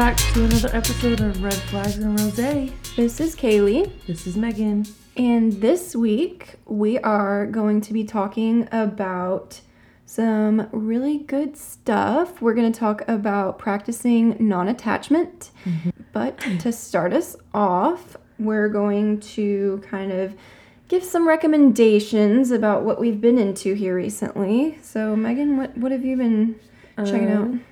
back to another episode of Red Flags and Rose. This is Kaylee, This is Megan. and this week we are going to be talking about some really good stuff. We're going to talk about practicing non attachment. Mm-hmm. But to start us off, we're going to kind of give some recommendations about what we've been into here recently. So, Megan, what, what have you been checking uh, out?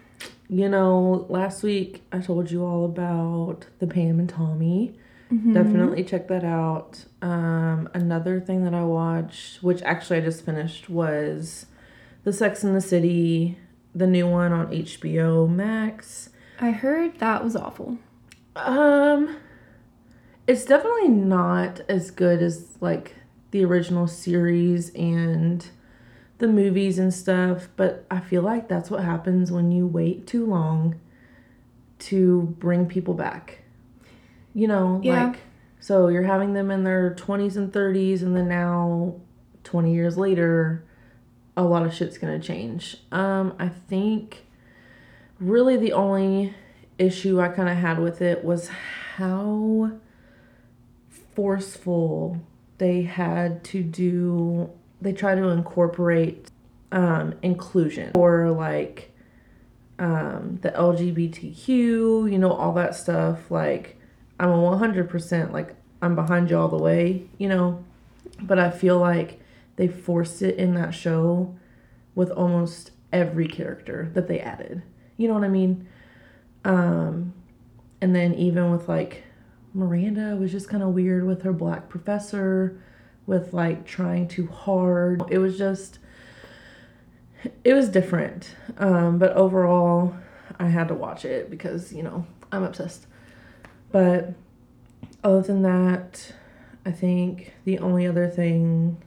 You know, last week I told you all about the Pam and Tommy. Mm-hmm. Definitely check that out. Um, another thing that I watched, which actually I just finished, was The Sex in the City, the new one on HBO Max. I heard that was awful. Um, it's definitely not as good as like the original series and the movies and stuff, but I feel like that's what happens when you wait too long to bring people back. You know, Yeah. like so you're having them in their 20s and 30s and then now 20 years later a lot of shit's going to change. Um I think really the only issue I kind of had with it was how forceful they had to do they try to incorporate um inclusion or like um the LGBTQ, you know, all that stuff like I'm a 100% like I'm behind you all the way, you know, but I feel like they forced it in that show with almost every character that they added. You know what I mean? Um, and then even with like Miranda was just kind of weird with her black professor, with like trying too hard. It was just, it was different. Um, but overall, I had to watch it because you know I'm obsessed. But other than that, I think the only other thing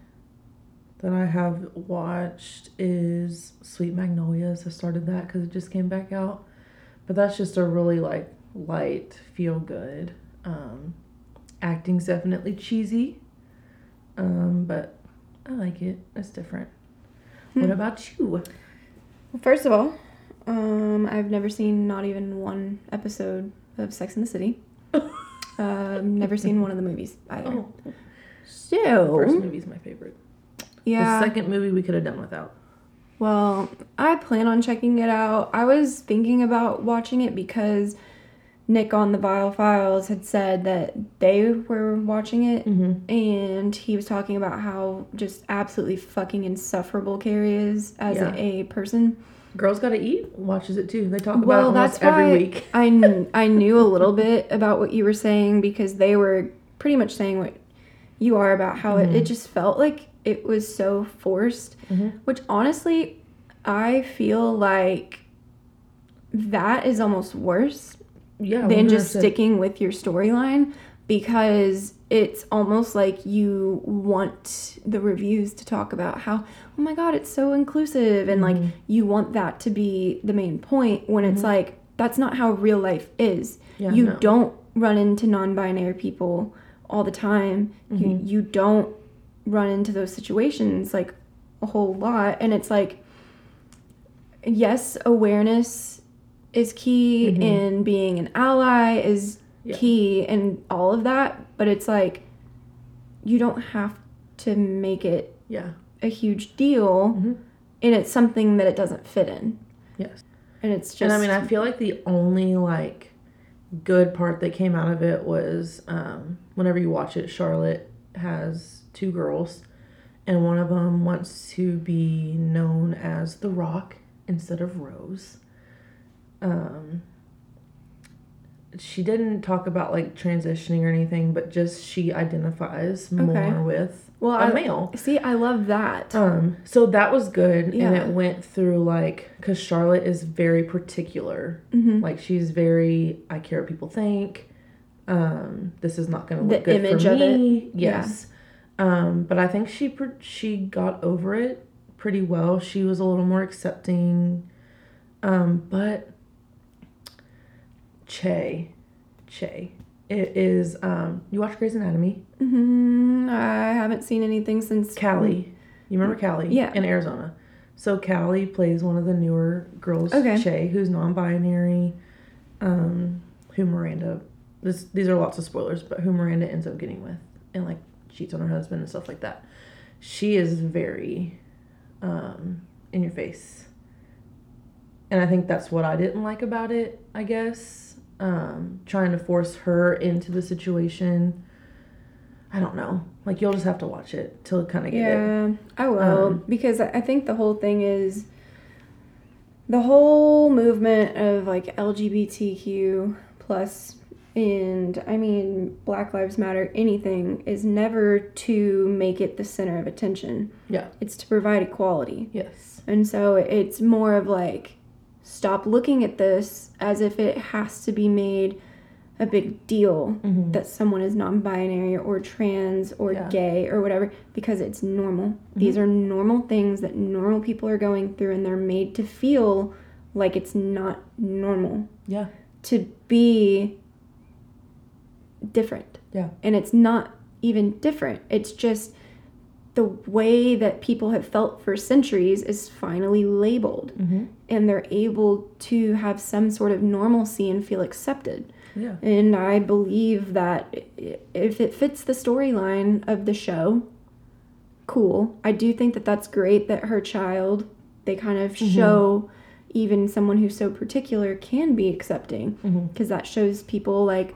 that I have watched is Sweet Magnolias. I started that because it just came back out. But that's just a really like light, feel good. Um, acting's definitely cheesy, um, but I like it. It's different. What about you? Well, first of all, um, I've never seen not even one episode of Sex in the City. um, never seen one of the movies either. Oh, So, first is my favorite. yeah. The second movie we could have done without. Well, I plan on checking it out. I was thinking about watching it because Nick on the Viall Files had said that they were watching it, Mm-hmm. and he was talking about how just absolutely fucking insufferable Carrie is as Yeah. a, person. Girls Gotta Eat watches it too. They talk about Well, it almost that's why every week. I kn- I knew a little bit about what you were saying because they were pretty much saying what you are about how it, it just felt like it was so forced. Mhm. Which honestly, I feel like that is almost worse Yeah, than just sticking with your storyline because it's almost like you want the reviews to talk about how oh my god it's so inclusive and like you want that to be the main point when it's like that's not how real life is. Yeah, you no. don't run into non-binary people all the time. You you don't run into those situations like a whole lot and it's like yes awareness is key in being an ally is Yeah. key in all of that but it's like you don't have to make it Yeah. a huge deal Mhm. and it's something that it doesn't fit in Yes. and it's just and I mean, I feel like the only like good part that came out of it was um, whenever you watch it, Charlotte has two girls, and one of them wants to be known as the Rock instead of Rose. Um, she didn't talk about like transitioning or anything, but just she identifies more Okay. with well a I, male. see i love that Um, so that was good, and it went through like because Charlotte is very particular. Mhm. Like she's very, I care what people think. Um, this is not going to The look good image for of it. me. Yes. Um, but I think she pr- she got over it pretty well. She was a little more accepting. Um, but Che, Che, it is. Um, you watch Grey's Anatomy? hmm i haven't seen anything since Callie. You remember Callie? Yeah. In Arizona. So Callie plays one of the newer girls, Okay. Che, who's non-binary. um, who Miranda. This these are lots of spoilers, but who Miranda ends up getting with and like cheats on her husband and stuff like that. She is very um, in your face, and I think that's what I didn't like about it. I guess um, trying to force her into the situation. I don't know. Like you'll just have to watch it till kind of get it. Yeah, I will Um, because I think the whole thing is the whole movement of like LGBTQ plus and I mean Black Lives Matter anything is never to make it the center of attention. Yeah. It's to provide equality. Yes. And so it's more of like stop looking at this as if it has to be made a big deal Mhm. that someone is non-binary or trans or Yeah. gay or whatever because it's normal. These are normal things that normal people are going through and they're made to feel like it's not normal Yeah. to be different. Yeah. And it's not even different. It's just the way that people have felt for centuries is finally labeled Mm-hmm. and they're able to have some sort of normalcy and feel accepted. Yeah. And I believe that if it fits the storyline of the show, cool. I do think that that's great that her child, they kind of show even someone who's so particular can be accepting Mm-hmm. because that shows people like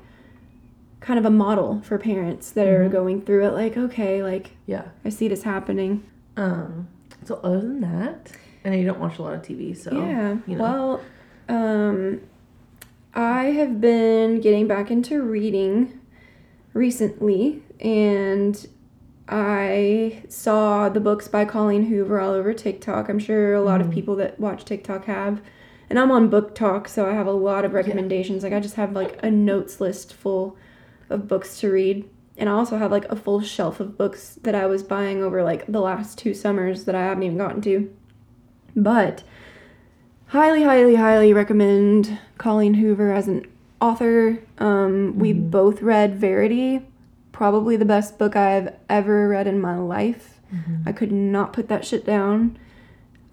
kind of a model for parents that are Mhm. going through it like okay like Yeah. i see this happening Um. So other than that, and I know you don't watch a lot of TV, so yeah you know. well um i have been getting back into reading recently and i saw the books by colleen hoover all over tiktok i'm sure a lot of Mhm. people that watch tiktok have and i'm on BookTok so i have a lot of recommendations like i just have like a notes list full of books to read. And i also have like a full shelf of books that i was buying over like the last two summers that i haven't even gotten to. But highly highly highly recommend colleen hoover as an author. Um, we Mhm. both read verity probably the best book i've ever read in my life. Mhm. i could not put that shit down.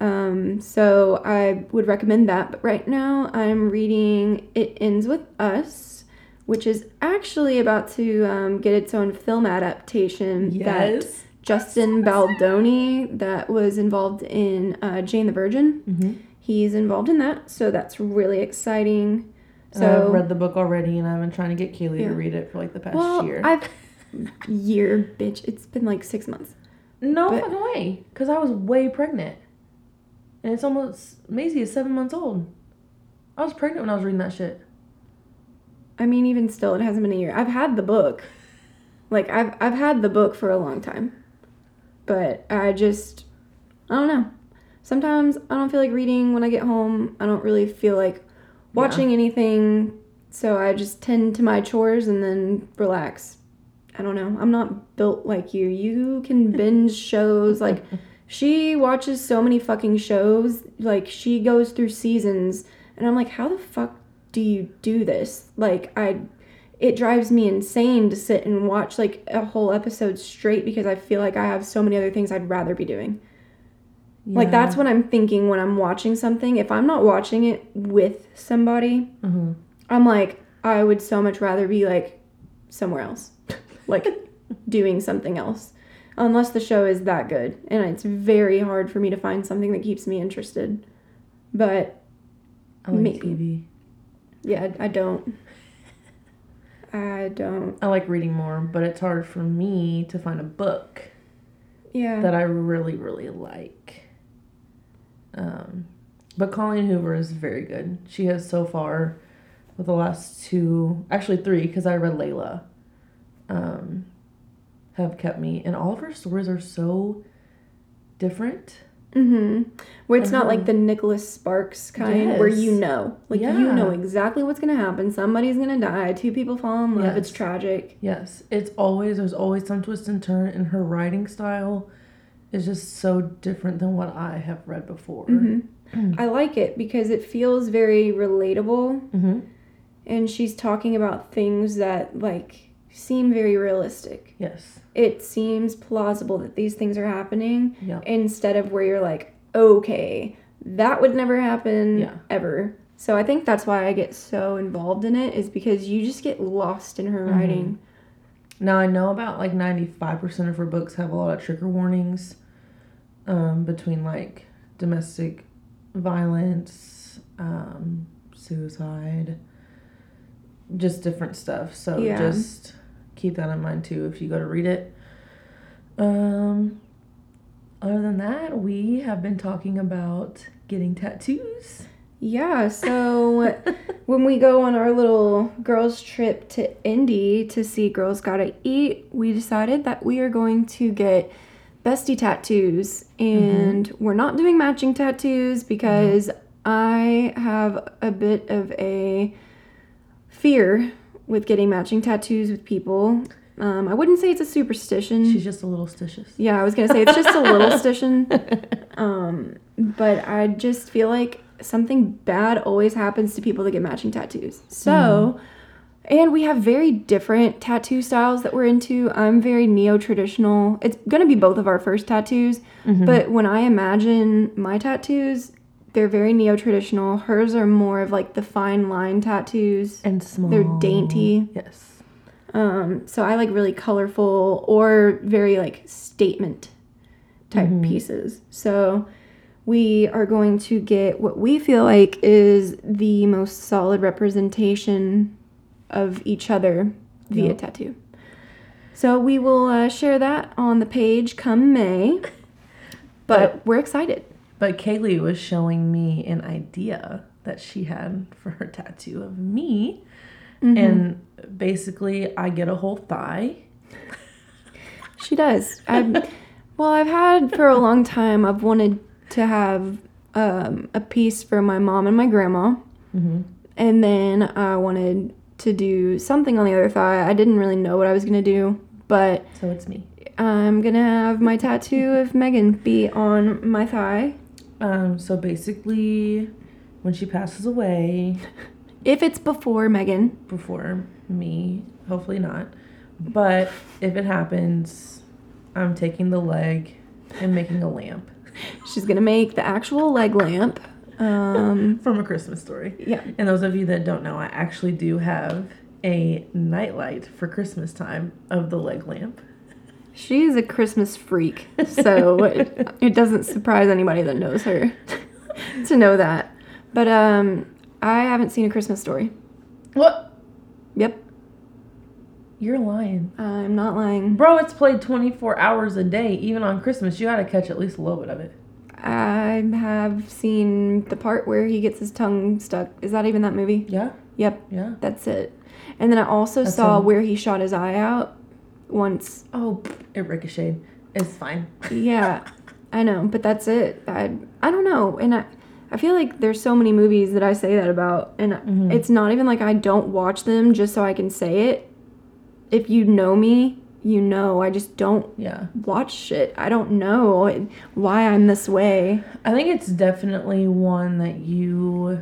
Um, so i would recommend that. But right now i'm reading it ends with us which is actually about to um, get its own film adaptation that yes. justin baldoni that was involved in uh, jane the virgin Mm-hmm. He's involved in that, so that's really exciting. So So I've read the book already, and I've been trying to get Kaylee Yeah. to read it for like the past well, year. I've year bitch. It's been like six months. no but- fucking way, because I was way pregnant, and it's almost Maisie is seven months old. I was pregnant when I was reading that shit. I mean, even still, it hasn't been a year. I've had the book, like I've I've had the book for a long time, but I just I don't know. Sometimes I don't feel like reading when I get home. I don't really feel like watching anything, so I just tend to my chores and then relax. I don't know. I'm not built like you. You can binge shows like she watches so many fucking shows. Like she goes through seasons and I'm like, "How the fuck do you do this?" Like I it drives me insane to sit and watch like a whole episode straight because I feel like I have so many other things I'd rather be doing. Like that's what I'm thinking when I'm watching something. If I'm not watching it with somebody, Mhm. I'm like, I would so much rather be like somewhere else, like doing something else, unless the show is that good. And it's very hard for me to find something that keeps me interested. But I like maybe. TV. Yeah, I I don't. I don't. I like reading more, but it's hard for me to find a book Yeah. that I really, really like. Um, but Colleen Hoover is very good. She has so far, with the last two, actually three, because I read Layla, um, have kept me. And all of her stories are so different. Mm-hmm. Where it's not like the Nicholas Sparks kind, where you know, like you know exactly what's gonna happen. Somebody's gonna die. Two people fall in love. It's tragic. Yes, it's always there's always some twist and turn, and her writing style is just so different than what I have read before. hmm I like it because it feels very relatable, Mm-hmm. and she's talking about things that like seem very realistic. Yes. It seems plausible that these things are happening Yeah. instead of where you're like, okay, that would never happen Yeah. ever. So I think that's why I get so involved in it is because you just get lost in her Mhm. writing. Now I know about like ninety five percent of her books have a lot of trigger warnings, um, between like domestic violence, um, suicide, just different stuff. So Yeah. just keep that in mind too if you go to read it. Um, other than that, we have been talking about getting tattoos. Yeah, so when we go on our little girls trip to Indy to see Girls Gotta Eat, we decided that we are going to get bestie tattoos and we're not doing matching tattoos because I have a bit of a fear with getting matching tattoos with people. Um, I wouldn't say it's a superstition. She's just a little stitious. Yeah, I was gonna say it's just a little stition. Um, but I just feel like something bad always happens to people that get matching tattoos. So, and we have very different tattoo styles that we're into. I'm very neo traditional. It's gonna be both of our first tattoos, but when I imagine my tattoos, they're very neo traditional. Hers are more of like the fine line tattoos. And small. They're dainty. Yes. Um, so I like really colorful or very like statement type Mhm. pieces. So we are going to get what we feel like is the most solid representation of each other via Yep. tattoo. So we will uh, share that on the page come May. But we're excited. But Kaylee was showing me an idea that she had for her tattoo of me. Mm-hmm. And basically, I get a whole thigh. She does. I've, well, I've had for a long time. I've wanted to have um, a piece for my mom and my grandma, Mm-hmm. and then I wanted to do something on the other thigh. I didn't really know what I was gonna do, but So it's me. I'm gonna have my tattoo of Megan be on my thigh. Um, so basically, when she passes away, If it's before Megan, before me, hopefully not, but if it happens, I'm taking the leg and making a lamp she's gonna make the actual leg lamp. Um, from a Christmas story. yeah, And those of you that don't know, I actually do have a nightlight for Christmas time of the leg lamp. She is a Christmas freak, so it, it doesn't surprise anybody that knows her to know that. But um, I haven't seen a Christmas story. What? Yep, You're lying. I'm not lying. Bro, it's played 24 hours a day, even on Christmas. You gotta catch at least a little bit of it. I have seen the part where he gets his tongue stuck. Is that even that movie? Yeah? Yep, Yeah. that's it. And then I also That's saw him. where he shot his eye out once. Oh, it ricocheted. It's fine. Yeah, I know, but that's it. I I don't know, and I I feel like there's so many movies that I say that about, and Mhm. it's not even like I don't watch them just so I can say it. If you know me, you know I just don't Yeah. watch shit. I don't know why I'm this way. I think it's definitely one that you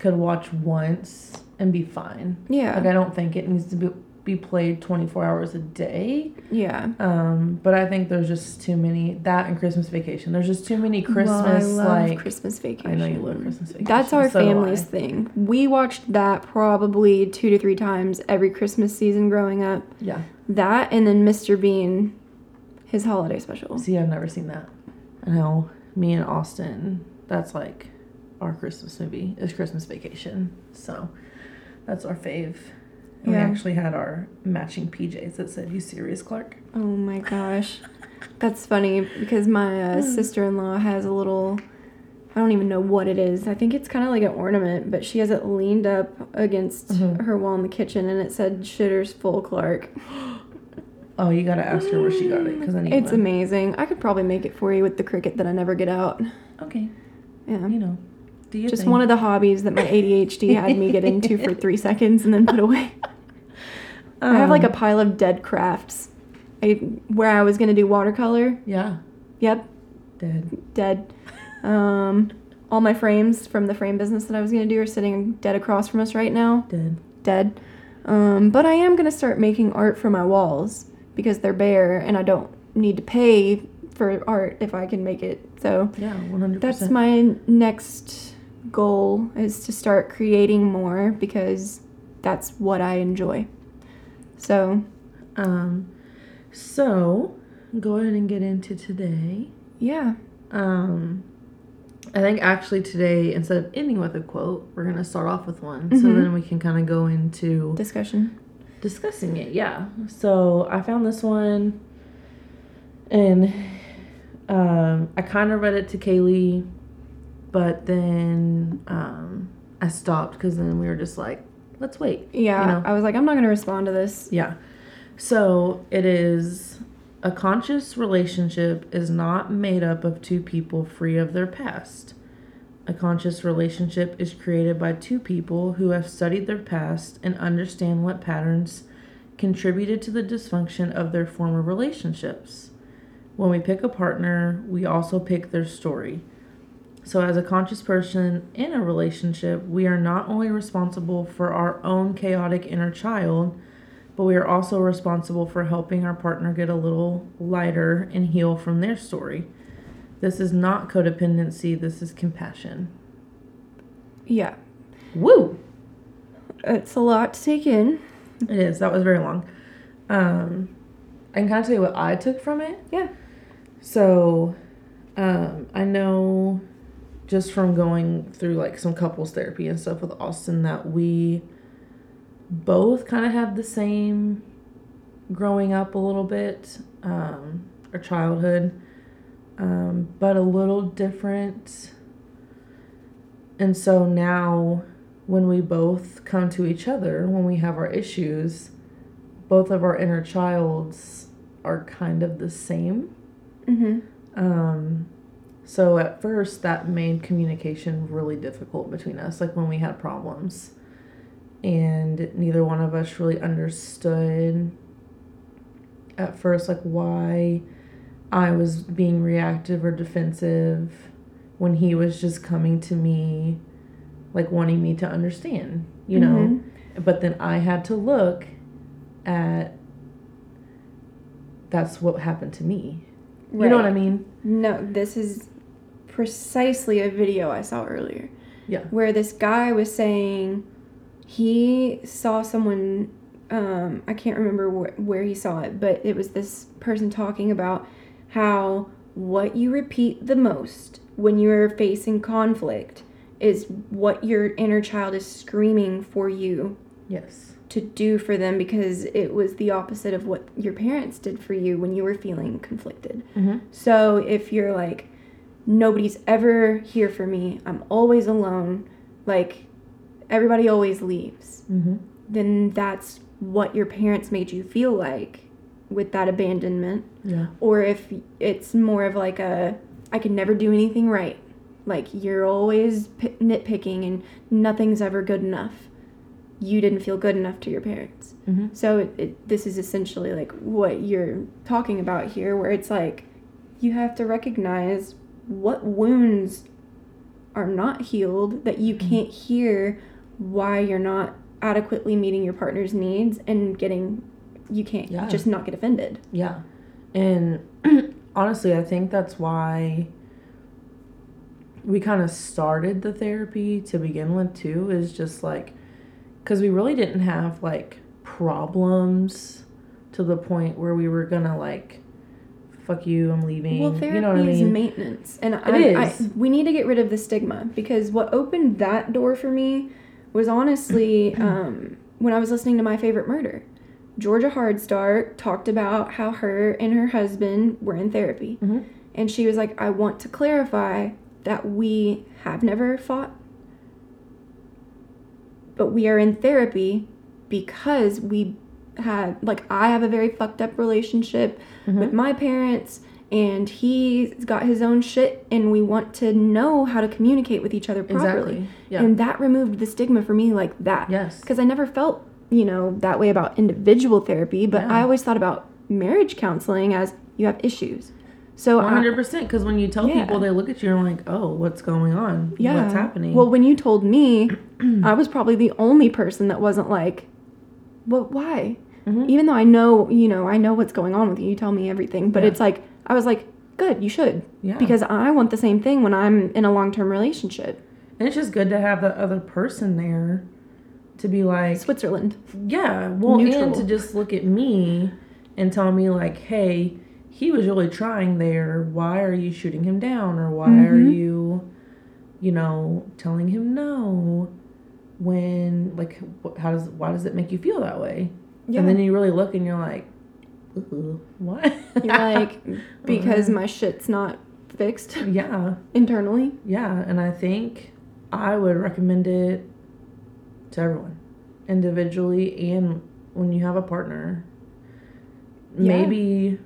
could watch once and be fine. Yeah, Like, I don't think it needs to be, be played 24 hours a day. yeah. Um, but I think there's just too many, that and Christmas vacation. There's just too many Christmas, well, I love like, Christmas vacation. I know you love Christmas vacation. That's our so family's thing. We watched that probably two to three times every Christmas season growing up. Yeah. That and then Mr. Bean, his holiday special. See, I've never seen that. I know me and Austin, that's like our Christmas movie is Christmas Vacation. So that's our fave. And Yeah. we actually had our matching PJs that said, You serious, Clark? Oh my gosh. That's funny because my uh, sister in law has a little, I don't even know what it is. I think it's kind of like an ornament, but she has it leaned up against Mhm. her wall in the kitchen and it said Shitters Full Clark. Oh, you gotta ask her where she got it because I need It's one. amazing. I could probably make it for you with the Cricut that I never get out. Okay, Yeah. you know. You Just one of the hobbies that my ADHD had me get into for three seconds and then put away. I have Um, like a pile of dead crafts. I, where I was gonna do watercolor. Yeah, Yep, dead. dead. Um, all my frames from the frame business that I was gonna do are sitting dead across from us right now. Dead. Dead. Um, but I am gonna start making art for my walls because they're bare and I don't need to pay for art if I can make it. So Yeah, 100%. that's my next goal is to start creating more because that's what I enjoy. So, Um, so go ahead and get into today. yeah. Um, I think actually today, instead of ending with a quote, we're gonna start off with one, so Mhm. then we can kind of go into Discussion. discussing it. Yeah. So I found this one, and um, I kind of read it to Kaylee, but then um, I stopped because then we were just like, let's wait. Yeah. You know? I was like, I'm not going to respond to this. Yeah. So it is a conscious relationship is not made up of two people free of their past. A conscious relationship is created by two people who have studied their past and understand what patterns contributed to the dysfunction of their former relationships. When we pick a partner, we also pick their story. So, as a conscious person in a relationship, we are not only responsible for our own chaotic inner child, but we are also responsible for helping our partner get a little lighter and heal from their story. This is not codependency, this is compassion. Yeah. Woo! It's a lot to take in. It is. That was very long. Um, I can kind of tell you what I took from it. Yeah. So, um, I know just from going through like some couples therapy and stuff with Austin that we both kind of have the same growing up a little bit, um, or childhood, um, but a little different. And so now, when we both come to each other, when we have our issues, both of our inner childs are kind of the same. Mm-hmm. Um, so at first, that made communication really difficult between us, like when we had problems. And neither one of us really understood at first, like why I was being reactive or defensive when he was just coming to me, like wanting me to understand, you know? Mm-hmm. But then I had to look at that's what happened to me. You know what I mean? No, this is precisely a video I saw earlier. Yeah. Where this guy was saying he saw someone, um, I can't remember wh- where he saw it, but it was this person talking about how what you repeat the most when you're facing conflict is what your inner child is screaming for you Yes. to do for them because it was the opposite of what your parents did for you when you were feeling conflicted. Mm-hmm. So if you're like, nobody's ever here for me, I'm always alone, like everybody always leaves, Mm-hmm. then that's what your parents made you feel like with that abandonment. Yeah. Or if it's more of like a, I can never do anything right. Like you're always nitpicking and nothing's ever good enough. You didn't feel good enough to your parents. Mm-hmm. So it, it, this is essentially like what you're talking about here, where it's like you have to recognize what wounds are not healed, that you Mhm. can't hear why you're not adequately meeting your partner's needs and getting, you can't Yeah. just not get offended. Yeah. And honestly, I think that's why we kind of started the therapy to begin with, too, is just like, because we really didn't have like problems to the point where we were gonna like, fuck you, I'm leaving. Well, therapy you know what I is mean? maintenance, and I, I, is. we need to get rid of the stigma because what opened that door for me was honestly um, when I was listening to my favorite murder. Georgia Hardstark talked about how her and her husband were in therapy, Mhm. and she was like, "I want to clarify that we have never fought, but we are in therapy because we had like I have a very fucked up relationship Mhm. with my parents and he's got his own shit and we want to know how to communicate with each other properly. Exactly. Yeah. And that removed the stigma for me like that. yes. Because I never felt, you know, that way about individual therapy, but Yeah. I always thought about marriage counseling as you have issues. So One I, hundred percent. Because when you tell Yeah. people, they look at you and like, "Oh, what's going on? yeah. What's happening?" Well, when you told me, I was probably the only person that wasn't like, "Well, why?" Mhm. Even though I know, you know, I know what's going on with you. You tell me everything, but Yeah. it's like I was like, "Good, you should," yeah. because I want the same thing when I'm in a long-term relationship. And it's just good to have the other person there to be like, Switzerland. yeah, well, Neutral. and to just look at me and tell me, like, hey, he was really trying there. Why are you shooting him down? Or why are Mhm. you, you know, telling him no? When, like, how does, why does it make you feel that way? Yeah. And then you really look and you're like, what? You're like, because my shit's not fixed yeah, internally. yeah. And I think I would recommend it to everyone, individually and when you have a partner. Yeah. Maybe,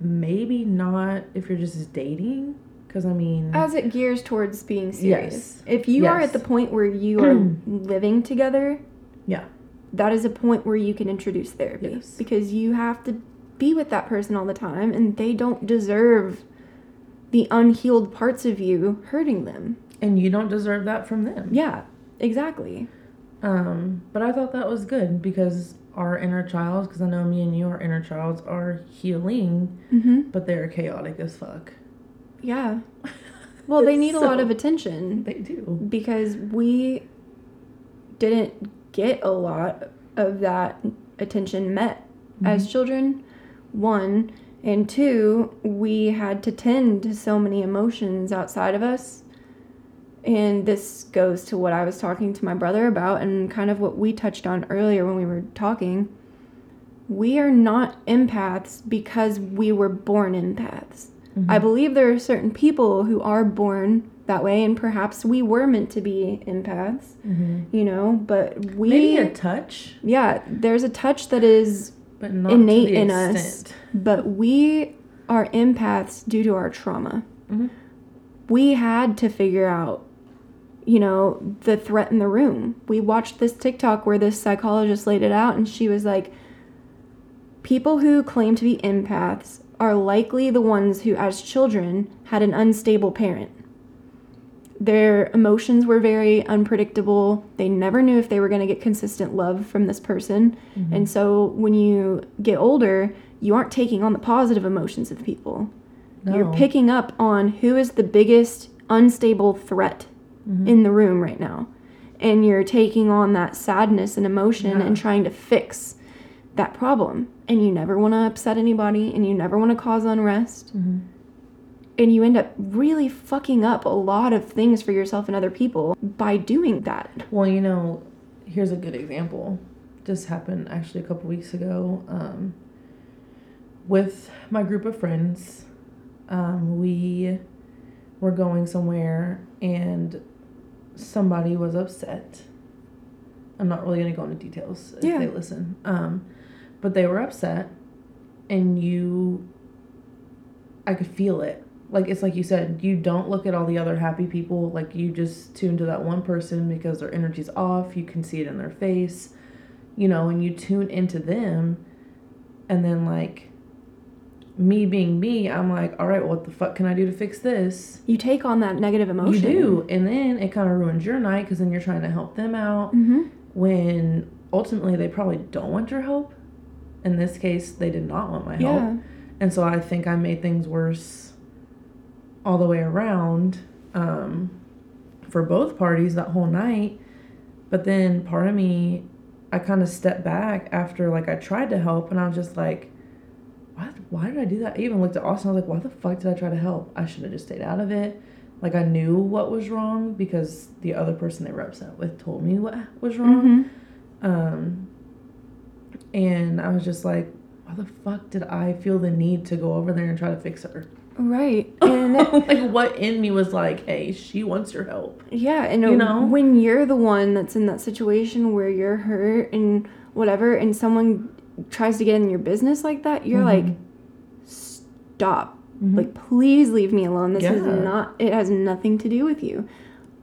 maybe not if you're just dating. Because, I mean, As it gears towards being serious. Yes. If you are at the point where you are living together, yeah, that is a point where you can introduce therapy. Yes. Because you have to be with that person all the time and they don't deserve the unhealed parts of you hurting them. and you don't deserve that from them. Yeah, exactly. Um, but I thought that was good because our inner child, because I know me and you, our inner childs are healing, Mm-hmm. but they're chaotic as fuck. Yeah. Well, they need a lot of attention They do. because we didn't get a lot of that attention met as mm-hmm. children. One. And two, we had to tend to so many emotions outside of us. And this goes to what I was talking to my brother about and kind of what we touched on earlier when we were talking. We are not empaths because we were born empaths. I believe there are certain people who are born that way, and perhaps we were meant to be empaths, Mm-hmm. you know, but we. Maybe a touch, yeah, there's a touch that is innate in extent. us, but we are empaths due to our trauma. Mhm. We had to figure out, you know, the threat in the room. We watched this TikTok where this psychologist laid it out, and she was like, people who claim to be empaths are likely the ones who, as children, had an unstable parent. Their emotions were very unpredictable. They never knew if they were going to get consistent love from this person. And so when you get older, you aren't taking on the positive emotions of people. You're picking up on who is the biggest unstable threat Mm-hmm. in the room right now. And you're taking on that sadness and emotion Yeah. and trying to fix that problem. And you never want to upset anybody and you never want to cause unrest. Mhm. And you end up really fucking up a lot of things for yourself and other people by doing that. Well, you know, here's a good example. Just happened actually a couple weeks ago. Um, with my group of friends, um, we were going somewhere and somebody was upset. I'm not really going to go into details if Yeah. they listen. Um, but they were upset, and you, I could feel it. Like it's like you said, you don't look at all the other happy people. Like you just tune to that one person because their energy's off. You can see it in their face, you know, and you tune into them, and then like me being me, I'm like, all right, what the fuck can I do to fix this? You take on that negative emotion. You do, and then it kind of ruins your night because then you're trying to help them out Mm-hmm. when ultimately they probably don't want your help. In this case, they did not want my help. Yeah. And so I think I made things worse all the way around um, for both parties that whole night. But then part of me, I kind of stepped back after like I tried to help and I was just like, why, why did I do that? I even looked at Austin. I was like, why the fuck did I try to help? I should have just stayed out of it. Like I knew what was wrong because the other person they were upset with told me what was wrong. Mm-hmm. Um, and I was just like, why the fuck did I feel the need to go over there and try to fix her? Right. And like, what in me was like, hey, she wants your help. yeah, and You know? when you're the one that's in that situation where you're hurt and whatever, and someone tries to get in your business like that, you're like, Mhm. stop. Mhm. Like, please leave me alone. This is not, it has nothing to do with you.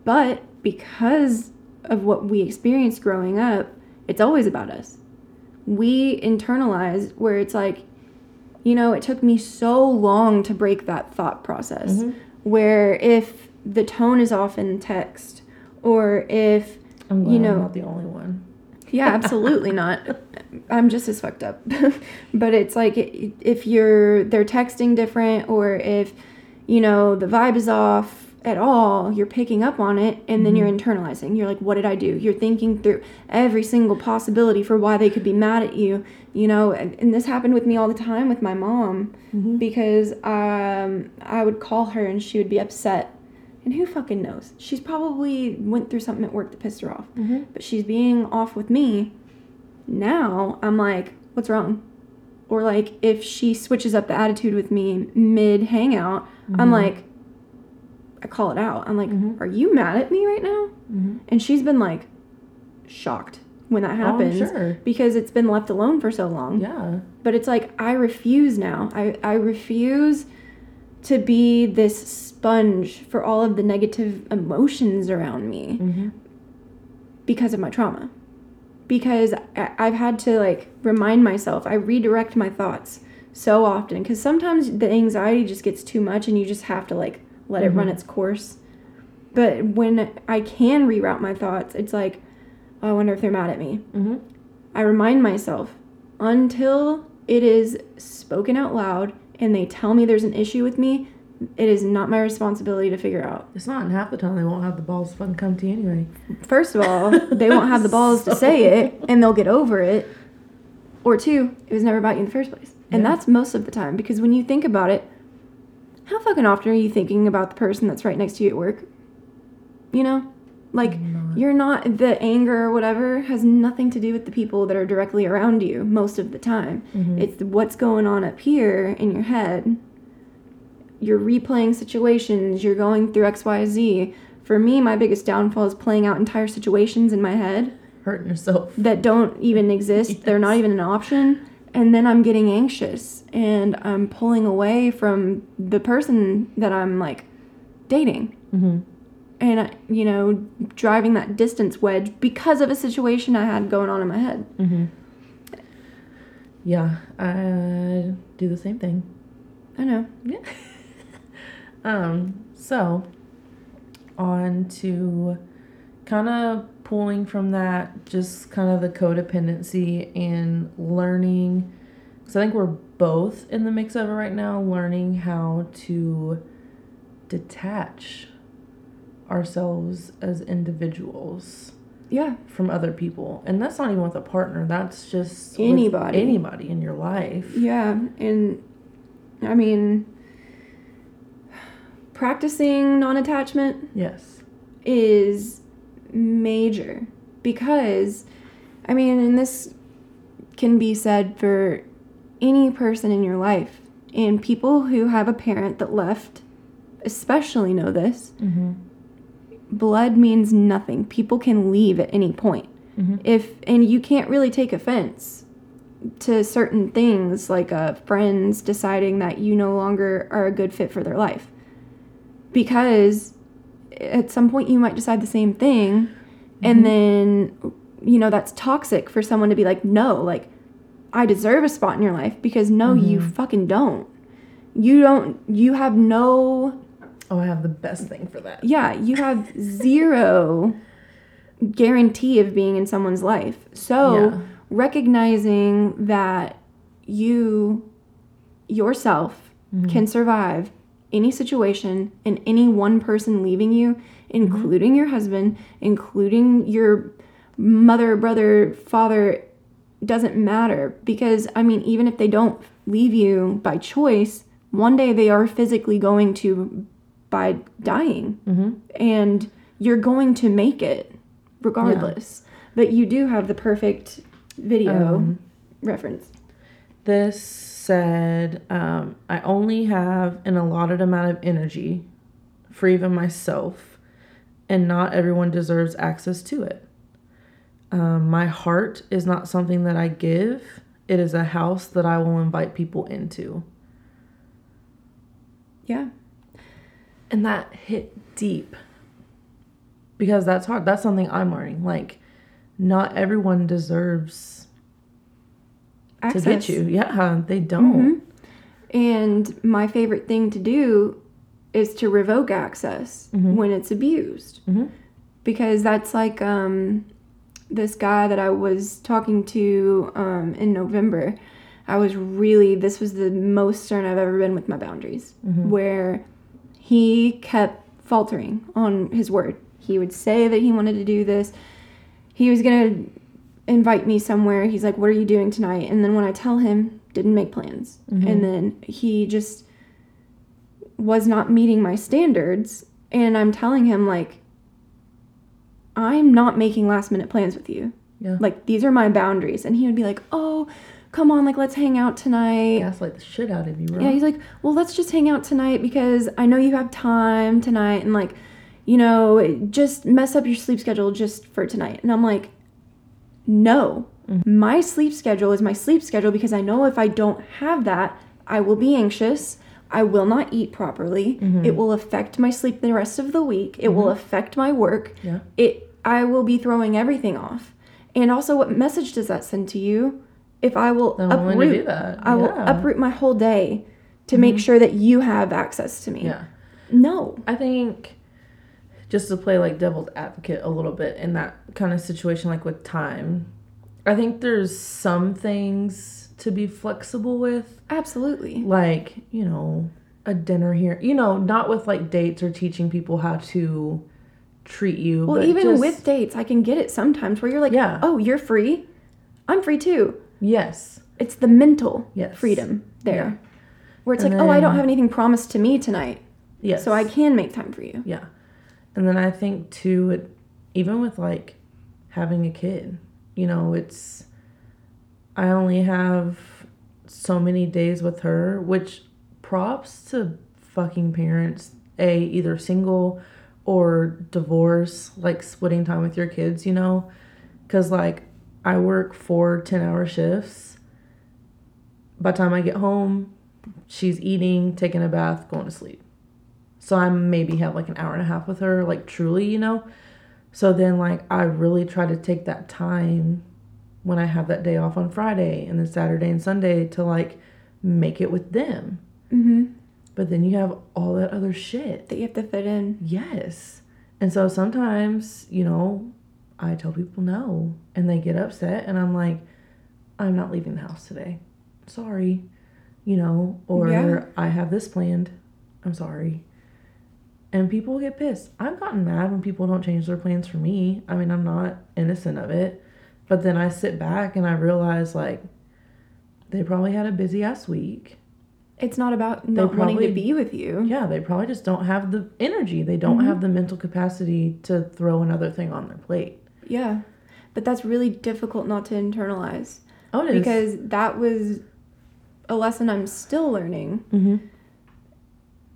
But because of what we experienced growing up, it's always about us. We internalize where it's like, you know, it took me so long to break that thought process. Mhm. Where if the tone is off in text, or if you know- I'm not the only one. yeah, absolutely not. I'm just as fucked up. but it's like if you're they're texting different or if you know the vibe is off at all, you're picking up on it and then you're mm-hmm. internalizing. You're like, what did I do? You're thinking through every single possibility for why they could be mad at you, you know. And, and this happened with me all the time with my mom mm-hmm. because um, I would call her and she would be upset. And who fucking knows? She's probably went through something at work that pissed her off. Mm-hmm. But she's being off with me. Now I'm like, what's wrong? Or like if she switches up the attitude with me mid hangout, I'm like, I call it out. I'm like, Mhm. are you mad at me right now? Mhm. And she's been like shocked when that Oh, happens sure. because it's been left alone for so long. Yeah. But it's like I refuse now. I, I refuse to be this sponge for all of the negative emotions around me Mm-hmm. because of my trauma. Because I- I've had to like remind myself, I redirect my thoughts so often because sometimes the anxiety just gets too much and you just have to like let it run Mhm. its course. But when I can reroute my thoughts, it's like, oh, I wonder if they're mad at me. Mm-hmm. I remind myself until it is spoken out loud and they tell me there's an issue with me, it is not my responsibility to figure out. It's not, and half the time they won't have the balls to fucking come to you anyway. First of all, they won't have the balls to say it and they'll get over it. Or two, it was never about you in the first place. And Yeah. that's most of the time because when you think about it, how fucking often are you thinking about the person that's right next to you at work? You know? Like, Not. you're not, the anger or whatever has nothing to do with the people that are directly around you most of the time. Mhm. It's what's going on up here in your head. You're replaying situations, you're going through XYZ. For me, my biggest downfall is playing out entire situations in my head hurting yourself. that don't even exist. They're not even an option. And then I'm getting anxious and I'm pulling away from the person that I'm like dating. Mm-hmm. And, I- you know, driving that distance wedge because of a situation I had going on in my head. Mm-hmm. Yeah, I do the same thing. I know. Yeah. um, so on to kind of pulling from that, just kind of the codependency and learning. Because I think we're both in the mix of it right now, learning how to detach ourselves as individuals Yeah. from other people. And that's not even with a partner, that's just Anybody. anybody in your life. Yeah, and I mean, practicing non attachment Yes. is major because, I mean, and this can be said for any person in your life, and people who have a parent that left especially know this. Mm-hmm. Blood means nothing. People can leave at any point. Mm-hmm. if and you can't really take offense to certain things like uh, friends deciding that you no longer are a good fit for their life because at some point you might decide the same thing and mm-hmm. then you know that's toxic for someone to be like no like i deserve a spot in your life because no you mm-hmm. fucking don't you don't you have no Oh, I have the best thing for that. yeah, you have zero guarantee of being in someone's life. So, Yeah. recognizing that you yourself can mm-hmm. survive any situation and any one person leaving you, including your husband, including your mother, brother, father, doesn't matter because I mean, even if they don't leave you by choice, one day they are physically going to by dying Mm-hmm. and you're going to make it regardless. But you do have the perfect video Um, reference. This said, um, I only have an allotted amount of energy for even myself, and not everyone deserves access to it. Um, my heart is not something that I give, it is a house that I will invite people into. Yeah. And that hit deep because that's hard. That's something I'm learning. Like, not everyone deserves Access. to get you. Yeah, they don't. Mhm. And my favorite thing to do is to revoke access Mhm. when it's abused. Mhm. Because that's like um, this guy that I was talking to um, in November. I was really, this was the most stern I've ever been with my boundaries, Mhm. where he kept faltering on his word. He would say that he wanted to do this. He was going to invite me somewhere. He's like, What are you doing tonight? And then when I tell him, didn't make plans. Mm-hmm. And then he just was not meeting my standards. And I'm telling him, like, I'm not making last minute plans with you. Yeah. Like, these are my boundaries. And he would be like, Oh, come on, like, let's hang out tonight. Gaslight the shit out of you, bro. Yeah, he's like, well, let's just hang out tonight because I know you have time tonight, and like, you know, just mess up your sleep schedule just for tonight. And I'm like, no, mm-hmm. my sleep schedule is my sleep schedule because I know if I don't have that, I will be anxious. I will not eat properly. Mm-hmm. It will affect my sleep the rest of the week. It will mm-hmm. affect my work. Yeah. It I will be throwing everything off. And also what message does that send to you if I will I'm willing to uproot do that. I will Mm-hmm. uproot my whole day to make sure that you have access to me. Yeah. No. I think just to play like devil's advocate a little bit in that kind of situation, like with time, I think there's some things to be flexible with, Absolutely. like, you know, a dinner here, you know, not with like dates or teaching people how to treat you. Well, but even just- with dates, I can get it sometimes where you're like, Yeah. oh, you're free. I'm free too. Yes. It's the mental Yes. freedom there. Yeah. Where it's And like, oh, I don't have anything promised to me tonight. Yes. So I can make time for you. Yeah. And then I think too, it, even with like having a kid, you know, it's, I only have so many days with her, which props to fucking parents, A, either single or divorce, like splitting time with your kids, you know? Because like I work four 10 hour shifts. By the time I get home, she's eating, taking a bath, going to sleep. So I maybe have like an hour and a half with her, like truly, you know? So then, like, I really try to take that time when I have that day off on Friday and then Saturday and Sunday to like make it with them. Mm-hmm. But then you have all that other shit. That you have to fit in. Yes. And so sometimes, you know, I tell people no and they get upset and I'm like, I'm not leaving the house today. Sorry. You know, or Yeah. I have this planned. I'm sorry. And people get pissed. I've gotten mad when people don't change their plans for me. I mean, I'm not innocent of it. But then I sit back and I realize like they probably had a busy ass week. It's not about not wanting probably- to be with you. Yeah, they probably just don't have the energy. They don't Mm-hmm. have the mental capacity to throw another thing on their plate. Yeah. But that's really difficult not to internalize Oh, it is. because that was a lesson I'm still learning. hmm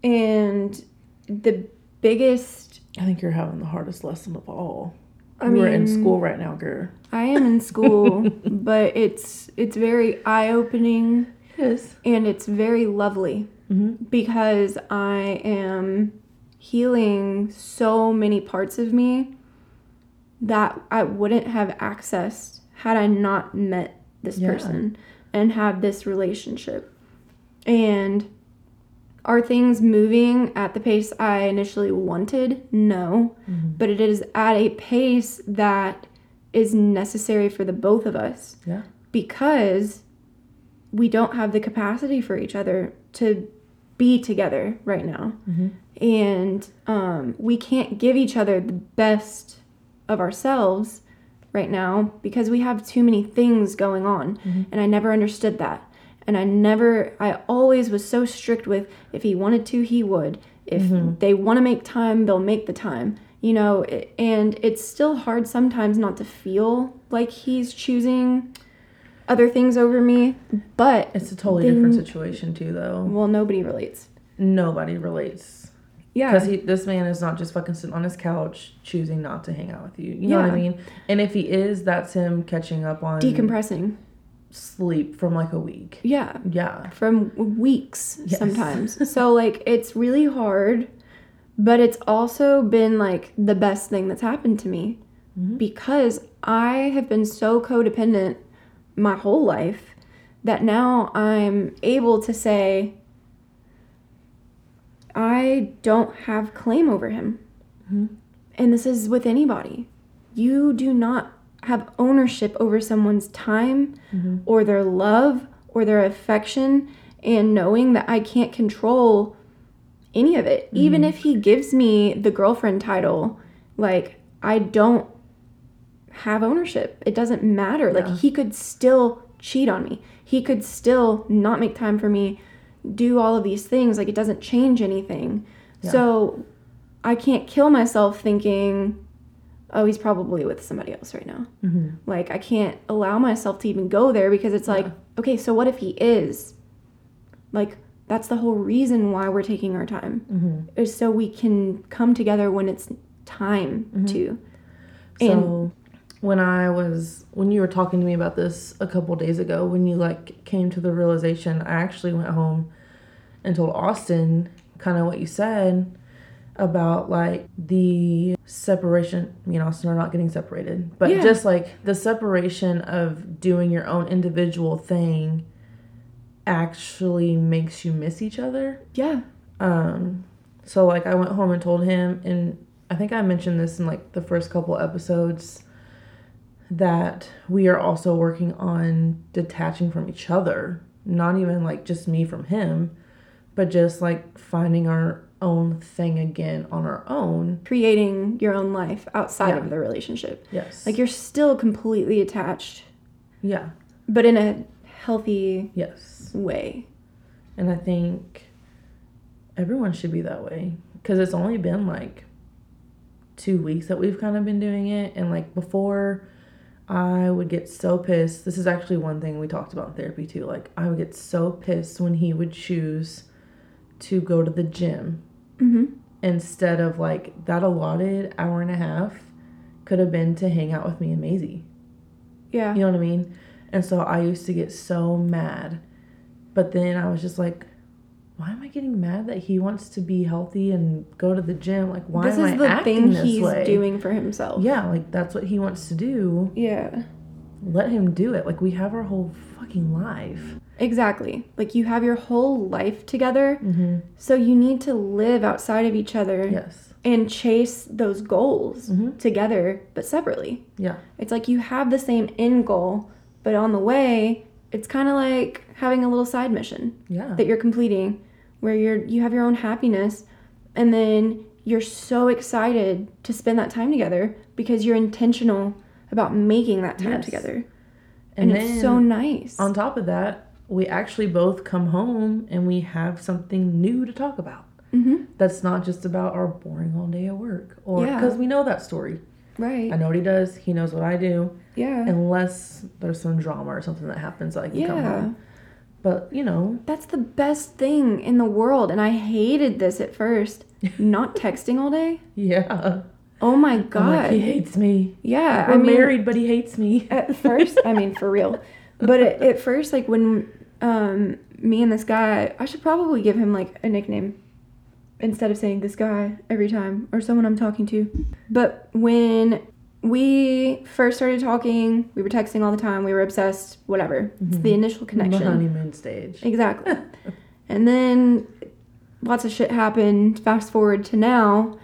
And the biggest I think you're having the hardest lesson of all. I you are in school right now, girl. I am in school, but it's it's very eye-opening It is. and it's very lovely hmm because I am healing so many parts of me that I wouldn't have accessed had I not met this Yeah. person and had this relationship. And are things moving at the pace I initially wanted? No. But it is at a pace that is necessary for the both of us Yeah. because we don't have the capacity for each other to be together right now. Mhm. And um, we can't give each other the best of ourselves right now because we have too many things going on. And I never understood that. And I never, I always was so strict with if he wanted to, he would. If mm-hmm. they want to make time, they'll make the time. You know, and it's still hard sometimes not to feel like he's choosing other things over me, but It's a totally Then- different situation too, though. well, nobody relates. Nobody relates Yeah. because he this man is not just fucking sitting on his couch choosing not to hang out with you. You know what I mean? And if he is, that's him catching up on Decompressing. Sleep from like a week. Yeah. Yeah. From weeks Yes. sometimes. so, like, it's really hard, but it's also been like the best thing that's happened to me Mhm. because I have been so codependent my whole life that now I'm able to say, I don't have claim over him. Mhm. And this is with anybody. You do not have ownership over someone's time Mhm. or their love or their affection and knowing that I can't control any of it. Even if he gives me the girlfriend title, like I don't have ownership. It doesn't matter. Yeah. Like he could still cheat on me. He could still not make time for me, do all of these things. Like it doesn't change anything. Yeah. So I can't kill myself thinking, oh, he's probably with somebody else right now. Mm-hmm. Like I can't allow myself to even go there because it's like, okay, so what if he is? Like that's the whole reason why we're taking our time Mm-hmm. is so we can come together when it's time Mm-hmm. to. And So when I was when you were talking to me about this a couple days ago, when you like came to the realization, I actually went home and told Austin kind of what you said about like the separation. Me and Austin are not getting separated, but Yeah. just like the separation of doing your own individual thing actually makes you miss each other. yeah, Um, so like I went home and told him, and I think I mentioned this in like the first couple episodes that we are also working on detaching from each other, not even like just me from him, but just like finding our own thing again on our own. creating your own life outside Yeah. of the relationship. Yes. Like you're still completely attached, yeah. but in a healthy Yes. way. And I think everyone should be that way because it's only been like two weeks that we've kind of been doing it. And like before, I would get so pissed. This is actually one thing we talked about in therapy too. Like, I would get so pissed when he would choose to go to the gym Mm-hmm. instead of like that allotted hour and a half could have been to hang out with me and Maisie. Yeah. You know what I mean? And so I used to get so mad. But then I was just like, why am I getting mad that he wants to be healthy and go to the gym? Like, why this am is I the acting thing this he's way? doing for himself. Yeah, like that's what he wants to do. Yeah. Let him do it. Like we have our whole fucking life. Exactly. Like you have your whole life together, Mm-hmm. so you need to live outside of each other Yes. and chase those goals Mhm. together, but separately. Yeah. It's like you have the same end goal, but on the way, it's kind of like having a little side mission Yeah. that you're completing where you're you have your own happiness and then you're so excited to spend that time together because you're intentional about making that time Yes. together. and And, it's so nice. on top of that, we actually both come home and we have something new to talk about. hmm That's not just about our boring all day at work, or Yeah. because we know that story. Right. I know what he does. He knows what I do. Yeah. unless there's some drama or something that happens I can come home. But you know, That's the best thing in the world. And I hated this at first. Not texting all day. yeah. Oh my God. like, he hates me. yeah. We're I mean, married, but he hates me. at first, I mean, for real. But at, at first, like when um, me and this guy, I should probably give him like a nickname instead of saying this guy every time or someone I'm talking to. But when we first started talking, we were texting all the time, we were obsessed, whatever. It's the initial connection. The honeymoon stage. Exactly. and then lots of shit happened. Fast forward to now,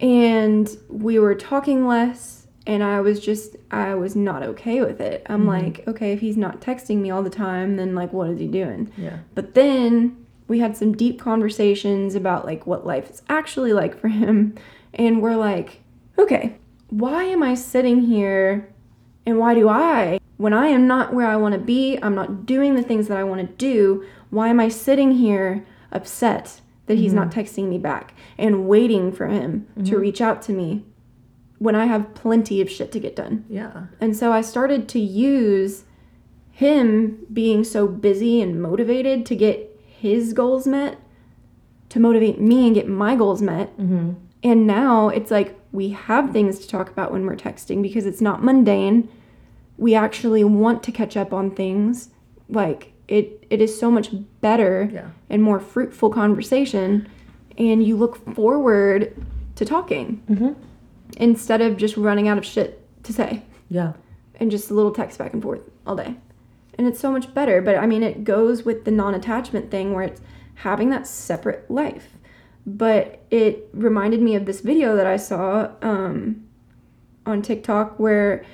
and we were talking less, and I was just, I was not okay with it. I'm mm-hmm. like, okay, if he's not texting me all the time, then like, what is he doing? Yeah. But then we had some deep conversations about like what life is actually like for him, and we're like, okay, why am I sitting here and why do I, when I am not where I want to be, I'm not doing the things that I want to do, why am I sitting here upset that he's not mm-hmm. texting me back and waiting for him to mm-hmm. reach out to me when I have plenty of shit to get done? Yeah. And so I started to use him being so busy and motivated to get his goals met to motivate me and get my goals met. Mm-hmm. And now it's like we have things to talk about when we're texting because it's not mundane. We actually want to catch up on things. Like it it is so much better Yeah. and more fruitful conversation and you look forward to talking Mm-hmm. Instead of just running out of shit to say Yeah. and just a little text back and forth all day. And it's so much better. But I mean, it goes with the non attachment thing where it's having that separate life. But it reminded me of this video that I saw um, on TikTok where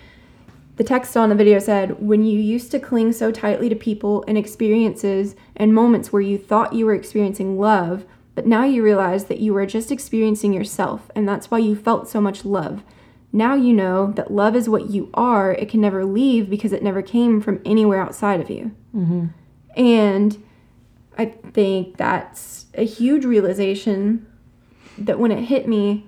the text on the video said, When you used to cling so tightly to people and experiences and moments where you thought you were experiencing love, But now you realize that you were just experiencing yourself, and that's why you felt so much love. Now you know that love is what you are. It can never leave because it never came from anywhere outside of you. Mm-hmm. And I think that's a huge realization that when it hit me,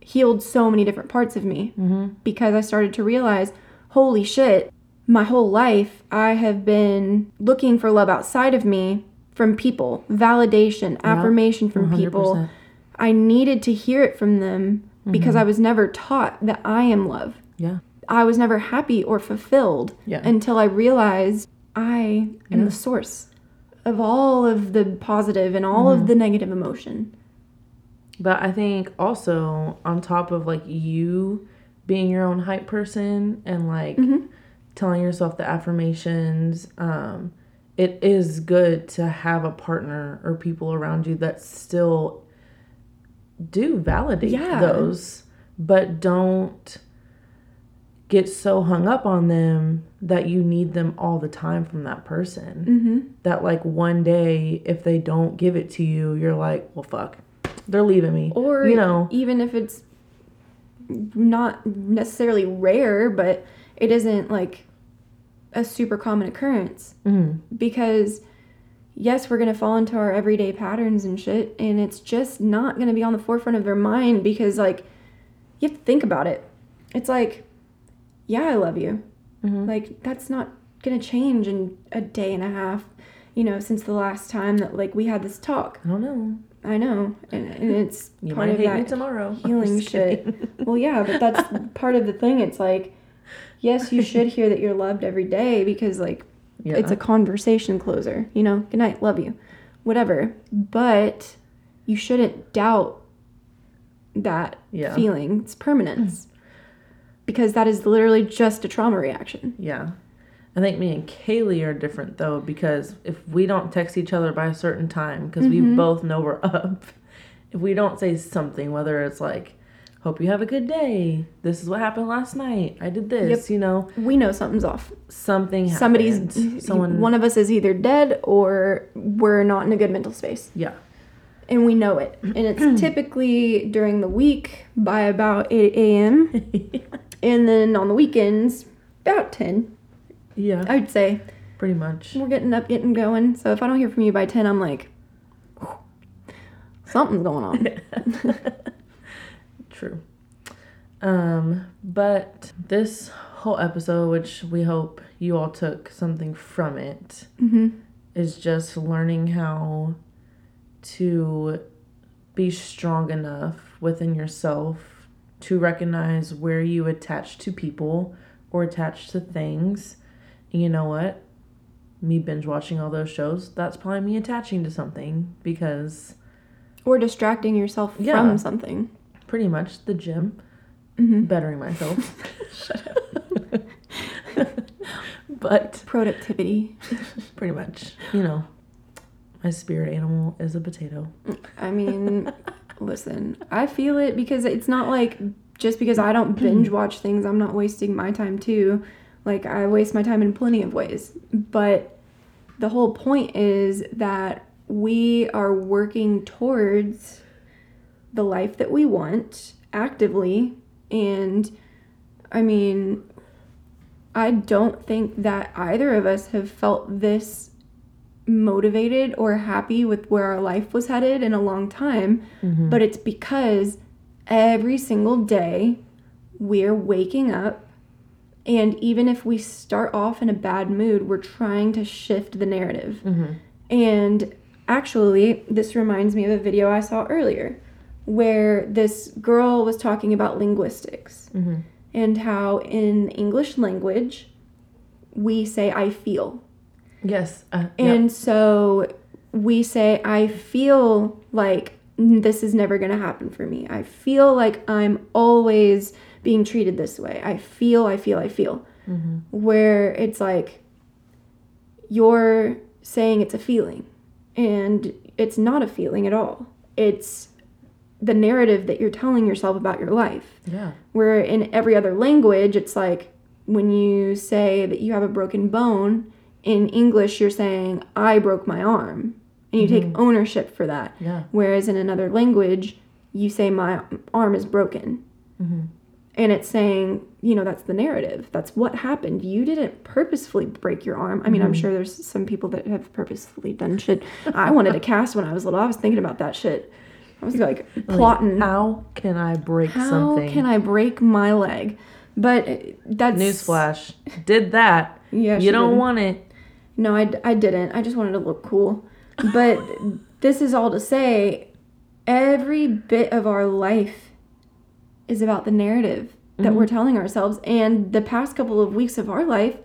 healed so many different parts of me Mm-hmm. because I started to realize, holy shit, my whole life I have been looking for love outside of me from people, validation, affirmation from people. 100%. I needed to hear it from them because I was never taught that I am love. Yeah. I was never happy or fulfilled Yeah. until I realized I am Yeah. the source of all of the positive and all Mm-hmm. of the negative emotion. But I think also on top of like you being your own hype person and like Mm-hmm. telling yourself the affirmations, um, it is good to have a partner or people around you that still do validate Yeah. those, but don't get so hung up on them that you need them all the time from that person. Mm-hmm. That like one day if they don't give it to you, you're like, well, fuck, they're leaving me. Or you know, even if it's not necessarily rare, but it isn't like a super common occurrence mhm. because yes, we're going to fall into our everyday patterns and shit and it's just not going to be on the forefront of their mind because like you have to think about it. It's like yeah, I love you. Mhm. Like that's not going to change in a day and a half, you know, since the last time that like we had this talk. I don't know. I know. And, and it's You part of hate that me tomorrow. healing shit. Well, yeah, but that's part of the thing. It's like, yes, you should hear that you're loved every day because, like, Yeah. it's a conversation closer. You know, good night, love you, whatever. But you shouldn't doubt that Yeah. feeling, its permanence, because that is literally just a trauma reaction. Yeah. I think me and Kaylee are different though because if we don't text each other by a certain time because we Mm-hmm. both know we're up, if we don't say something, whether it's like, "Hope you have a good day," "This is what happened last night," "I did this," you know, We know something's off. something happened. Somebody's someone. one of us is either dead or we're not in a good mental space. yeah. and we know it. And it's typically during the week by about 8 a.m. and then on the weekends, about 10, yeah. I'd say. Pretty much. We're getting up, getting going. So if I don't hear from you by 10, I'm like, something's going on. True. Um, but this whole episode, which we hope you all took something from it, hmm is just learning how to be strong enough within yourself to recognize where you attach to people or attach to things. And you know what? Me binge watching all those shows, that's probably me attaching to something because Or distracting yourself Yeah. from something. Pretty much the gym, hmm bettering myself. Shut up. but Productivity. pretty much, you know, my spirit animal is a potato. I mean, listen, I feel it because it's not like just because I don't binge watch things, I'm not wasting my time too. Like, I waste my time in plenty of ways. But the whole point is that we are working towards the life that we want actively. And I mean, I don't think that either of us have felt this motivated or happy with where our life was headed in a long time, Mm-hmm. but it's because every single day we're waking up and even if we start off in a bad mood, we're trying to shift the narrative. Mm-hmm. And actually, this reminds me of a video I saw earlier where this girl was talking about linguistics Mm-hmm. and how in English language we say I feel. Yes. Uh. And so we say, I feel like this is never going to happen for me. I feel like I'm always being treated this way. I feel, I feel, I feel. Mm-hmm. Where it's like you're saying it's a feeling, and it's not a feeling at all. It's the narrative that you're telling yourself about your life. Yeah. Where in every other language, it's like when you say that you have a broken bone, in English, you're saying, I broke my arm. and you take ownership for that. Yeah. Whereas in another language, you say, My arm is broken. Mm-hmm. And it's saying, you know, that's the narrative. That's what happened. You didn't purposefully break your arm. I mean, I'm sure there's some people that have purposefully done shit. I wanted a cast when I was little. I was thinking about that shit. I was like plotting. How can I break How something? can I break my leg? But uh, that's Newsflash. Did that. Yeah, you don't did. want it. No, I, I didn't. I just wanted to look cool. But this is all to say every bit of our life is about the narrative that we're telling ourselves. And the past couple of weeks of our life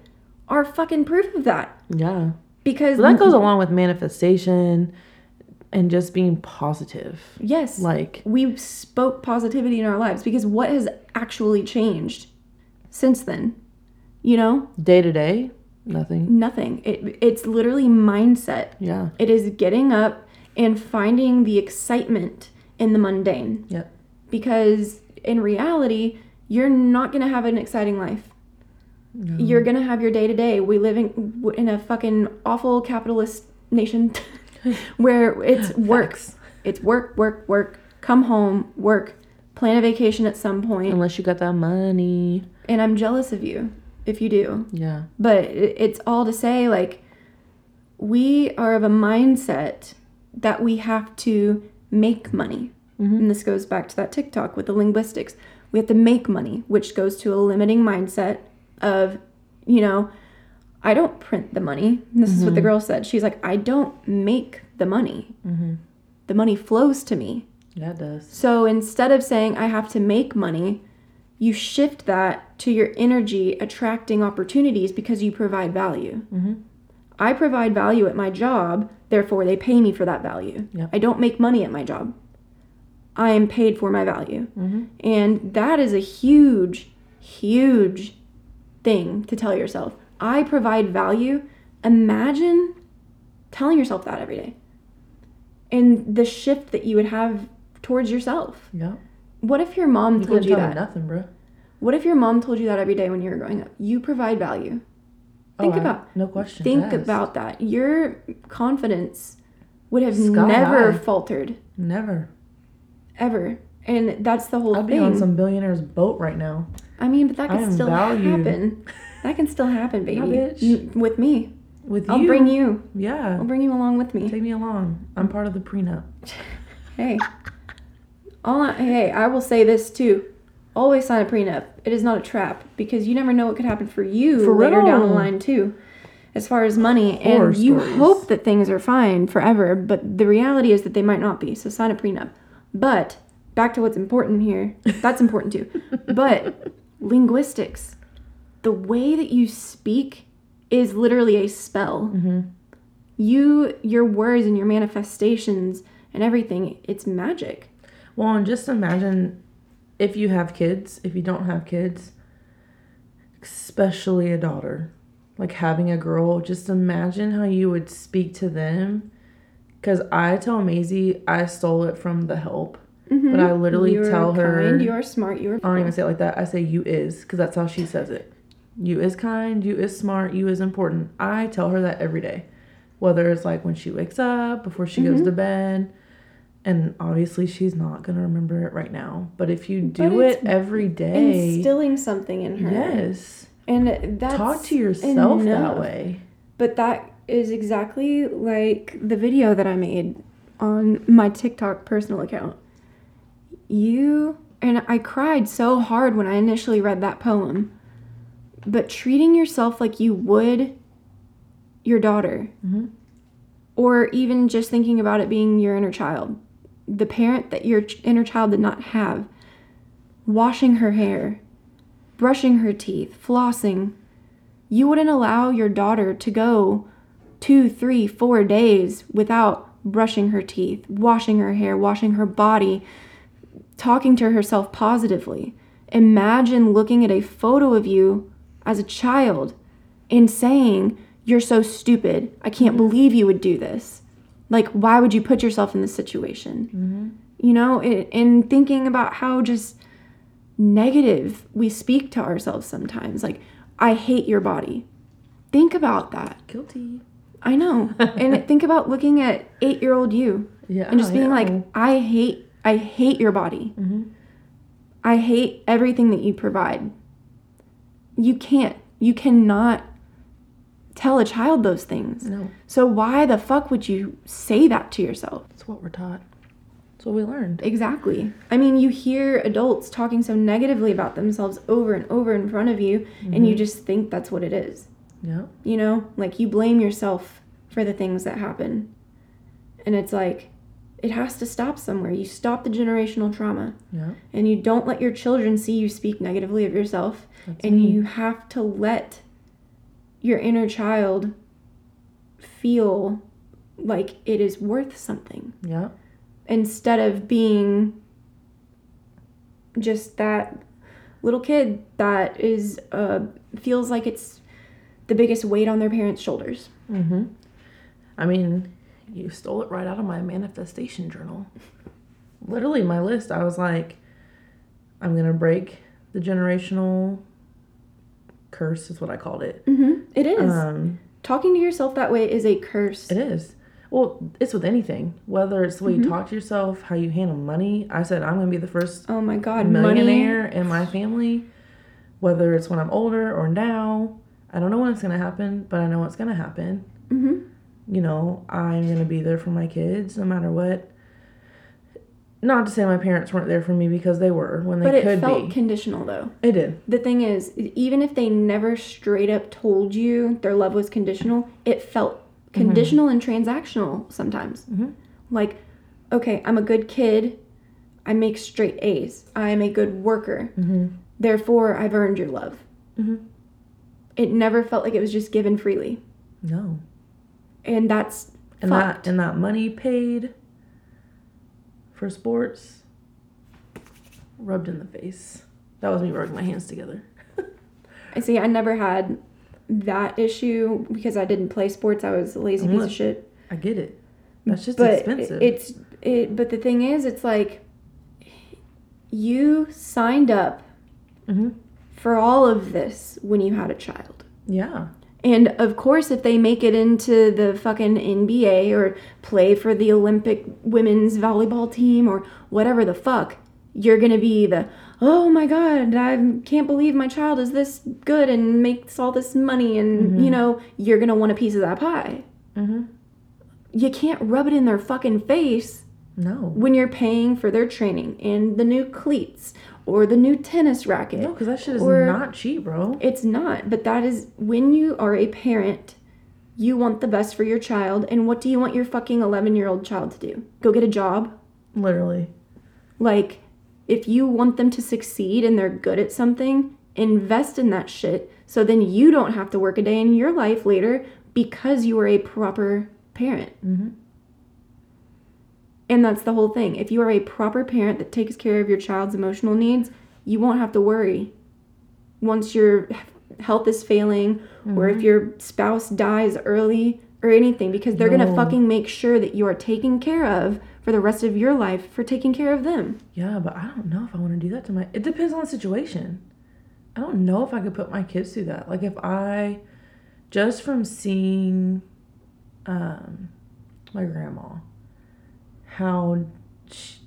are fucking proof of that. Yeah. Because But that goes along with manifestation and just being positive. yes, Like, we spoke positivity in our lives because what has actually changed since then? You know, day to day, nothing. nothing. It, it's literally mindset. Yeah. It is getting up and finding the excitement in the mundane. Yep. Because in reality, you're not going to have an exciting life. You're going to have your day to day. We live in, in a fucking awful capitalist nation where it's works. It's work, work, work. Come home, work. Plan a vacation at some point. Unless you got that money. And I'm jealous of you if you do. Yeah. But it's all to say, like, we are of a mindset that we have to make money. Mm-hmm. And this goes back to that TikTok with the linguistics. We have to make money, which goes to a limiting mindset of, you know, I don't print the money. This is what the mm-hmm. girl said. She's like, I don't make the money. Mm-hmm. The money flows to me. Yeah, it does. So instead of saying I have to make money, you shift that to your energy attracting opportunities because you provide value. Mm-hmm. I provide value at my job, therefore they pay me for that value. Yep. I don't make money at my job. I am paid for my value. And that is a huge, huge thing to tell yourself. I provide value. Imagine telling yourself that every day. And the shift that you would have towards yourself. Yeah. What if your mom You told you that? nothing, bro. What if your mom told you that every day when you were growing up? You provide value. Oh, think Oh, I- about no question. think about that. Your confidence would have Sky never high. faltered Never. ever. And that's the whole I'd be thing. on some billionaire's boat right now. I mean, but that I can still valued. happen. That can still happen, baby. bitch. N- With me. With you. I'll bring you. Yeah. I'll bring you along with me. Take me along. I'm part of the prenup. Hey. All I, hey, I will say this too. Always sign a prenup. It is not a trap because you never know what could happen for you For later down the line too. As far as money, Horror and you stories. hope that things are fine forever, but the reality is that they might not be. So sign a prenup. But back to what's important here. That's important too. But linguistics, the way that you speak is literally a spell. Mm-hmm. You, your words and your manifestations and everything, it's magic. Well, and just imagine if you have kids, if you don't have kids, especially a daughter, like having a girl, just imagine how you would speak to them. Because I tell Maisie I stole it from the help, but mm-hmm. I literally You're tell her. kind, you are smart, you are. I don't even say it like that. I say you is because that's how she says it. You is kind, you is smart, you is important. I tell her that every day. Whether it's like when she wakes up, before she goes mm-hmm. to bed. And obviously she's not going to remember it right now. But if you do it every day, instilling something in her. yes. and that's Talk to yourself enough. that way. But that is exactly like the video that I made on my TikTok personal account. You and I cried so hard when I initially read that poem. But treating yourself like you would your daughter, Mhm. or even just thinking about it being your inner child, the parent that your inner child did not have, washing her hair, brushing her teeth, flossing, you wouldn't allow your daughter to go two, three, four days without brushing her teeth, washing her hair, washing her body, talking to herself positively. Imagine looking at a photo of you as a child in saying, You're so stupid. I can't believe you would do this. Like, why would you put yourself in this situation? You know, and, thinking about how just negative we speak to ourselves sometimes. Like, I hate your body. Think about that. Guilty. I know. and think about looking at eight year old you Yeah. and just being yeah. like, I hate, I hate your body. Mhm. I hate everything that you provide. You can't, you cannot tell a child those things. no, So why the fuck would you say that to yourself? it's what we're taught. It's what we learned. Exactly. I mean, you hear adults talking so negatively about themselves over and over in front of you, and you mm-hmm. just think that's what it is. Yeah. You know, like you blame yourself for the things that happen. And it's like, it has to stop somewhere. You stop the generational trauma, Yeah. and you don't let your children see you speak negatively of yourself, That's and me. you have to let your inner child feel like it is worth something Yeah. instead of being just that little kid that is uh, feels like it's the biggest weight on their parents' shoulders. Mm-hmm. I mean, you stole it right out of my manifestation journal. Literally, my list. I was like, I'm gonna break the generational curse. Is what I called it. Mm-hmm. It is Um, talking to yourself that way is a curse. it is. Well, it's with anything. Whether it's the way you talk to yourself, how you handle money. I said I'm gonna be the first Oh my God, money. millionaire in my family. Whether it's when I'm older or now, I don't know when it's gonna happen, but I know it's gonna happen. Mm-hmm. You know, I'm gonna be there for my kids no matter what. Not to say my parents weren't there for me because they were when they could be. But it felt be. conditional though. it did. The thing is, even if they never straight up told you their love was conditional, it felt conditional and transactional sometimes. Mhm. Like, okay, I'm a good kid. I make straight A's. I'm a good worker. Mm-hmm. Therefore, I've earned your love. Mhm. It never felt like it was just given freely. No. And that's And fucked. that and that money paid for sports rubbed in the face. That was me rubbing my hands together. I see, I never had that issue because I didn't play sports. I was a lazy piece of shit. I get it. That's just but expensive. it's it but the thing is it's like you signed up hmm for all of this when you had a child Yeah. And of course if they make it into the fucking nba or play for the olympic women's volleyball team or whatever the fuck you're gonna be the oh my god i can't believe my child is this good and makes all this money and you know you're gonna want a piece of that pie. Hmm you can't rub it in their fucking face No. when you're paying for their training and the new cleats or the new tennis racket. No, because that shit is not cheap, bro. It's not, but that is when you are a parent, you want the best for your child. And what do you want your fucking 11 year old child to do? Go get a job? Literally. Like, if you want them to succeed and they're good at something, invest in that shit so then you don't have to work a day in your life later because you are a proper parent. Mm-hmm. And that's the whole thing. If you are a proper parent that takes care of your child's emotional needs, you won't have to worry. Once your health is failing, or if your spouse dies early, or anything, because they're gonna fucking make sure that you are taken care of for the rest of your life for taking care of them. Yeah, but I don't know if I want to do that to my. It depends on the situation. I don't know if I could put my kids through that. Like if I, just from seeing, um, my grandma, how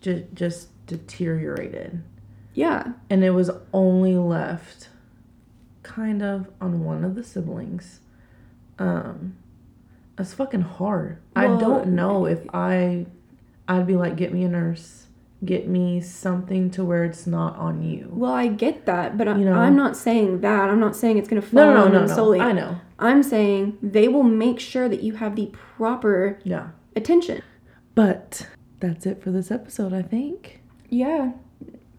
j- just deteriorated, Yeah. and it was only left, kind of on one of the siblings. Um, it's fucking hard. I don't know if I, I'd be like, get me a nurse, get me something to where it's not on you. Well, I get that, but I, You know? I'm not saying that. I'm not saying it's gonna fall No, no, on no, no, them no. solely. I know. I'm saying they will make sure that you have the proper Yeah. attention. But that's it for this episode, I think. Yeah.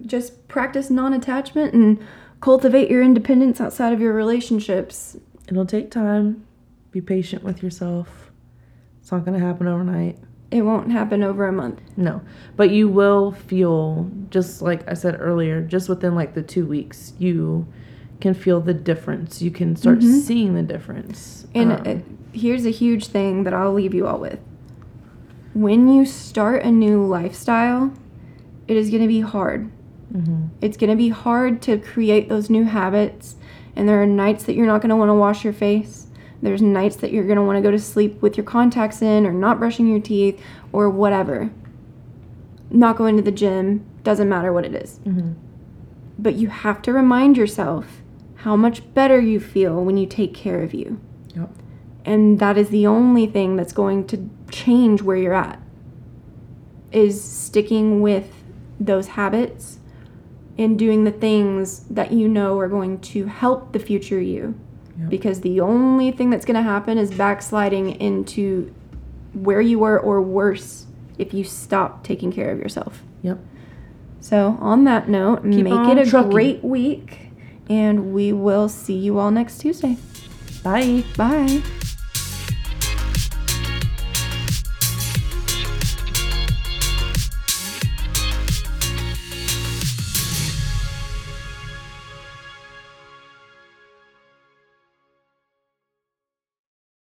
Just practice non attachment and cultivate your independence outside of your relationships. It'll take time. Be patient with yourself. It's not going to happen overnight. It won't happen over a month. No. But you will feel, just like I said earlier, just within like the two weeks, you can feel the difference. You can start seeing the difference. And Um, uh, here's a huge thing that I'll leave you all with. When you start a new lifestyle, it is going to be hard. mhm. It's going to be hard to create those new habits. And there are nights that you're not going to want to wash your face. There's nights that you're going to want to go to sleep with your contacts in or not brushing your teeth or whatever. Not going to the gym, doesn't matter what it is. Mm-hmm. But you have to remind yourself how much better you feel when you take care of you. Yep. And that is the only thing that's going to change where you're at. Is sticking with those habits and doing the things that you know are going to help the future you. Yep. Because the only thing that's going to happen is backsliding into where you were or worse if you stop taking care of yourself. Yep. So, on that note, Keep make it a trucking. great week, and we will see you all next Tuesday. Bye. Bye.